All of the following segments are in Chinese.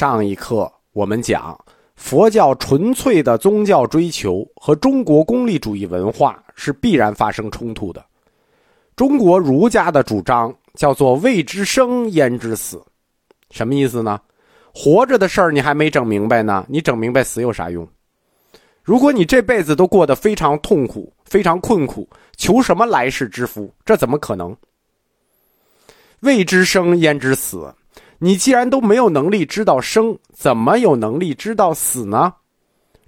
上一课我们讲，佛教纯粹的宗教追求和中国功利主义文化是必然发生冲突的。中国儒家的主张叫做“未知生焉知死”，什么意思呢？活着的事儿你还没整明白呢，你整明白死有啥用？如果你这辈子都过得非常痛苦、非常困苦，求什么来世之福？这怎么可能？未知生焉知死？你既然都没有能力知道生，怎么有能力知道死呢？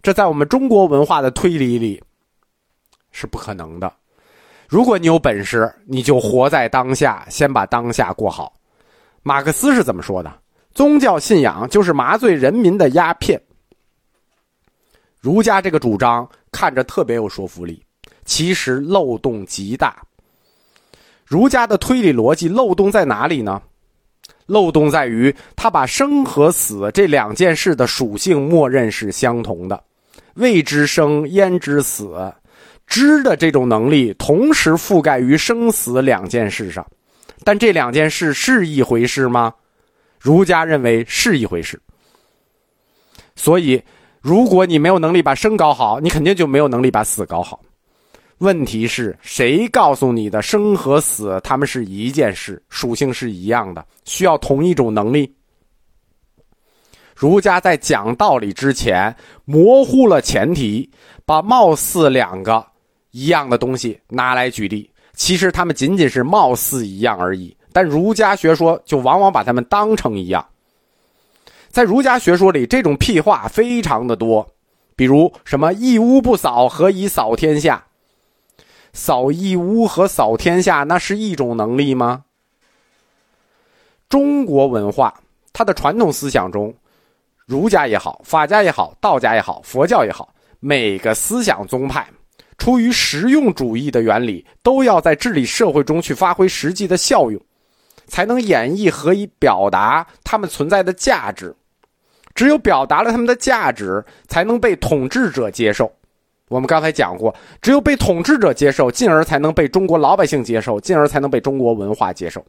这在我们中国文化的推理里是不可能的。如果你有本事，你就活在当下，先把当下过好。马克思是怎么说的？宗教信仰就是麻醉人民的鸦片。儒家这个主张看着特别有说服力，其实漏洞极大。儒家的推理逻辑漏洞在哪里呢？漏洞在于他把生和死这两件事的属性默认是相同的，未知生焉知死，知的这种能力同时覆盖于生死两件事上，但这两件事是一回事吗？儒家认为是一回事。所以，如果你没有能力把生搞好，你肯定就没有能力把死搞好。问题是谁告诉你的生和死，他们是一件事，属性是一样的，需要同一种能力。儒家在讲道理之前模糊了前提，把貌似两个一样的东西拿来举例，其实他们仅仅是貌似一样而已。但儒家学说就往往把他们当成一样。在儒家学说里，这种屁话非常的多，比如什么“一屋不扫，何以扫天下”。扫一屋和扫天下，那是一种能力吗？中国文化它的传统思想中，儒家也好，法家也好，道家也好，佛教也好，每个思想宗派出于实用主义的原理，都要在治理社会中去发挥实际的效用，才能演绎和以表达他们存在的价值。只有表达了他们的价值，才能被统治者接受。我们刚才讲过，只有被统治者接受，进而才能被中国老百姓接受，进而才能被中国文化接受。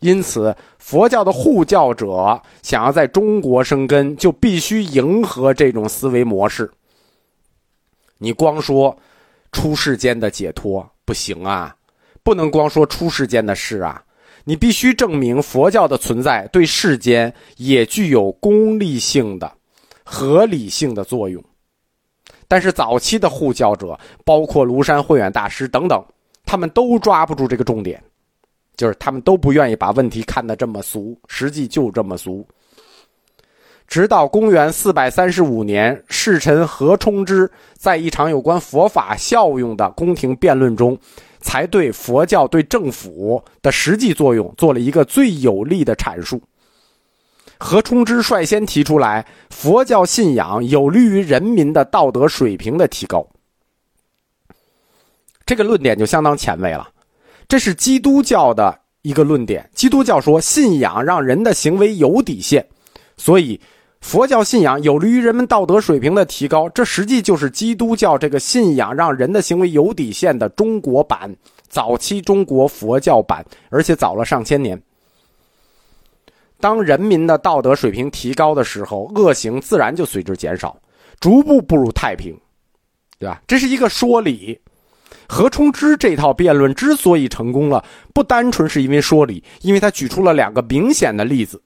因此，佛教的护教者想要在中国生根，就必须迎合这种思维模式。你光说出世间的解脱不行啊，不能光说出世间的事啊，你必须证明佛教的存在对世间也具有功利性的、合理性的作用。但是早期的护教者，包括庐山慧远大师等等，他们都抓不住这个重点，就是他们都不愿意把问题看得这么俗，实际就这么俗。直到公元四百三十五年，侍臣何冲之在一场有关佛法效用的宫廷辩论中，才对佛教对政府的实际作用做了一个最有力的阐述。何冲之率先提出来，佛教信仰有利于人民的道德水平的提高。这个论点就相当前卫了，这是基督教的一个论点。基督教说，信仰让人的行为有底线，所以佛教信仰有利于人们道德水平的提高。这实际就是基督教这个信仰让人的行为有底线的中国版，早期中国佛教版，而且早了上千年。当人民的道德水平提高的时候，恶行自然就随之减少，逐步步入太平，对吧？这是一个说理。何冲之这套辩论之所以成功了，不单纯是因为说理，因为他举出了两个明显的例子。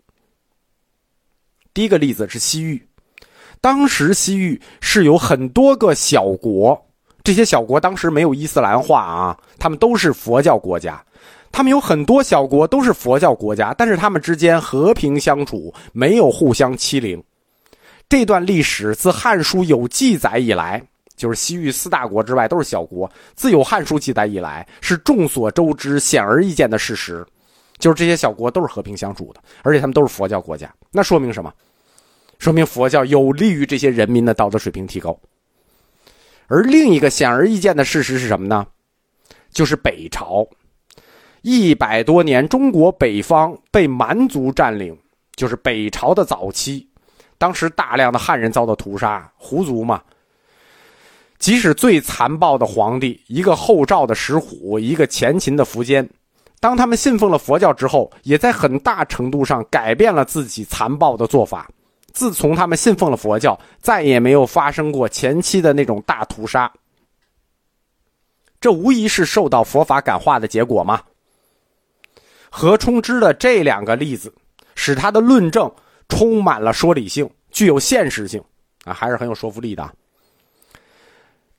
第一个例子是西域，当时西域是有很多个小国，这些小国当时没有伊斯兰化啊，他们都是佛教国家。他们有很多小国都是佛教国家，但是他们之间和平相处，没有互相欺凌。这段历史自《汉书》有记载以来，就是西域四大国之外都是小国。自有《汉书》记载以来，是众所周知、显而易见的事实，就是这些小国都是和平相处的，而且他们都是佛教国家。那说明什么？说明佛教有利于这些人民的道德水平提高。而另一个显而易见的事实是什么呢？就是北朝。一百多年，中国北方被蛮族占领，就是北朝的早期。当时大量的汉人遭到屠杀，胡族嘛。即使最残暴的皇帝，一个后赵的石虎，一个前秦的苻坚，当他们信奉了佛教之后，也在很大程度上改变了自己残暴的做法，自从他们信奉了佛教，再也没有发生过前期的那种大屠杀。这无疑是受到佛法感化的结果吗？何冲之的这两个例子，使他的论证充满了说理性，具有现实性，啊，还是很有说服力的。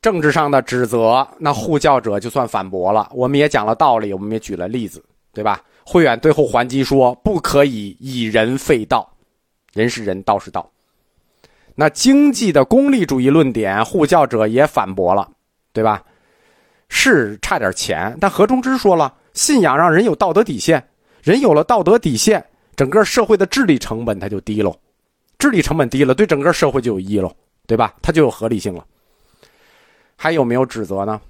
政治上的指责，那护教者就算反驳了。我们也讲了道理，我们也举了例子，对吧？慧远最后还击说：“不可以以人废道，人是人，道是道。”那经济的功利主义论点，护教者也反驳了，对吧？是差点钱，但何冲之说了，信仰让人有道德底线，人有了道德底线，整个社会的治理成本它就低喽，治理成本低了，对整个社会就有益喽，对吧？它就有合理性了。还有没有指责呢？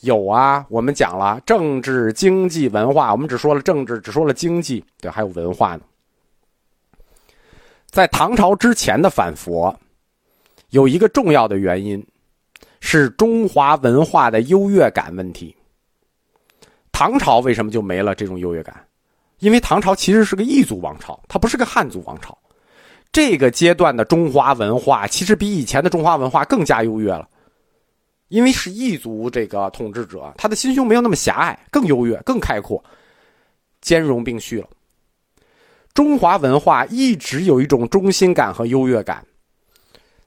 有啊，我们讲了政治、经济、文化，我们只说了政治，只说了经济，对，还有文化呢。在唐朝之前的反佛，有一个重要的原因，是中华文化的优越感问题。唐朝为什么就没了这种优越感？因为唐朝其实是个异族王朝，它不是个汉族王朝。这个阶段的中华文化，其实比以前的中华文化更加优越了。因为是异族这个统治者，他的心胸没有那么狭隘，更优越、更开阔，兼容并蓄了。中华文化一直有一种中心感和优越感，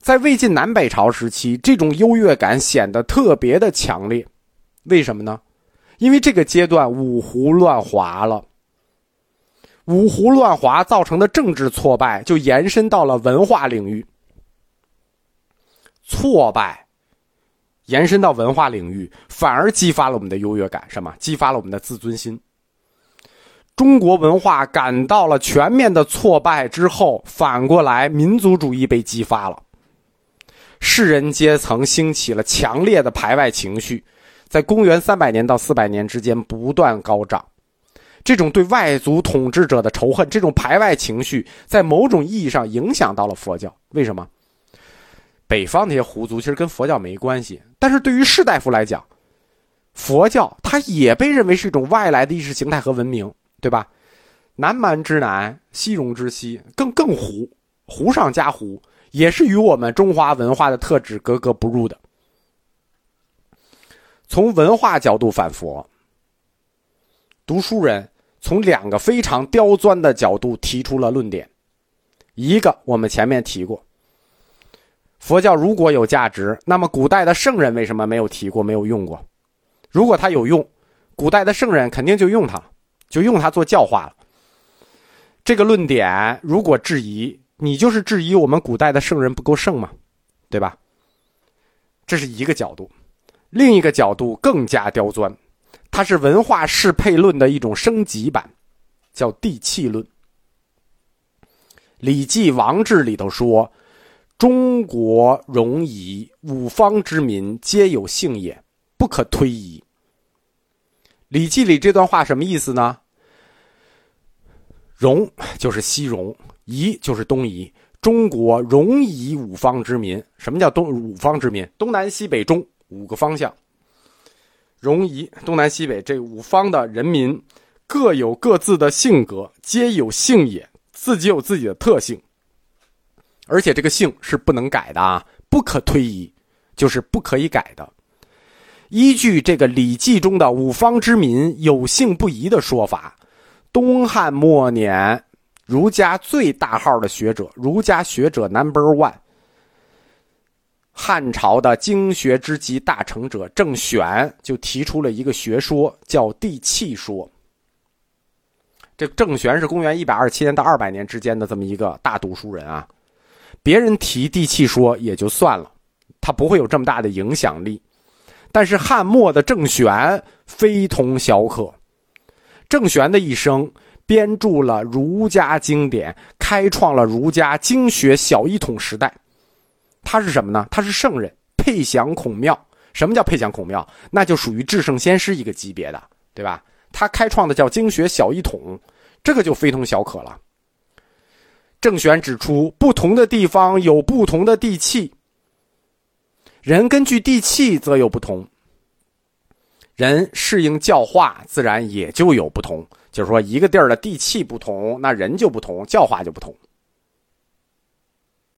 在魏晋南北朝时期，这种优越感显得特别的强烈。为什么呢？因为这个阶段五胡乱华了，五胡乱华造成的政治挫败就延伸到了文化领域，挫败。延伸到文化领域，反而激发了我们的优越感，什么？激发了我们的自尊心。中国文化感到了全面的挫败之后，反过来民族主义被激发了，士人阶层兴起了强烈的排外情绪，在公元三百年到四百年之间不断高涨。这种对外族统治者的仇恨，这种排外情绪，在某种意义上影响到了佛教。为什么？北方那些胡族其实跟佛教没关系，但是对于士大夫来讲，佛教它也被认为是一种外来的意识形态和文明，对吧？南蛮之南，西戎之西，更更胡，胡上加胡，也是与我们中华文化的特质格格不入的。从文化角度反佛，读书人从两个非常刁钻的角度提出了论点，一个我们前面提过。佛教如果有价值，那么古代的圣人为什么没有提过、没有用过？如果他有用，古代的圣人肯定就用它，就用它做教化了。这个论点如果质疑，你就是质疑我们古代的圣人不够圣嘛，对吧？这是一个角度，另一个角度更加刁钻，它是文化适配论的一种升级版，叫地气论。《礼记·王志》里头说。中国戎夷五方之民皆有性也，不可推移。《礼记》里这段话什么意思呢？戎就是西戎，夷就是东夷。中国戎夷五方之民，什么叫东五方之民？东南西北中五个方向。戎夷东南西北这五方的人民，各有各自的性格，皆有性也，自己有自己的特性。而且这个性是不能改的啊，不可推移，就是不可以改的。依据这个《礼记》中的“五方之民有性不移”的说法，东汉末年儒家最大号的学者，儒家学者 Number One，汉朝的经学之极大成者郑玄就提出了一个学说，叫地气说。这郑玄是公元一百二十七年到二百年之间的这么一个大读书人啊。别人提地气说也就算了，他不会有这么大的影响力。但是汉末的郑玄非同小可，郑玄的一生编著了儒家经典，开创了儒家经学小一统时代。他是什么呢？他是圣人，配享孔庙。什么叫配享孔庙？那就属于至圣先师一个级别的，对吧？他开创的叫经学小一统，这个就非同小可了。郑玄指出，不同的地方有不同的地气，人根据地气则有不同，人适应教化，自然也就有不同。就是说，一个地儿的地气不同，那人就不同，教化就不同。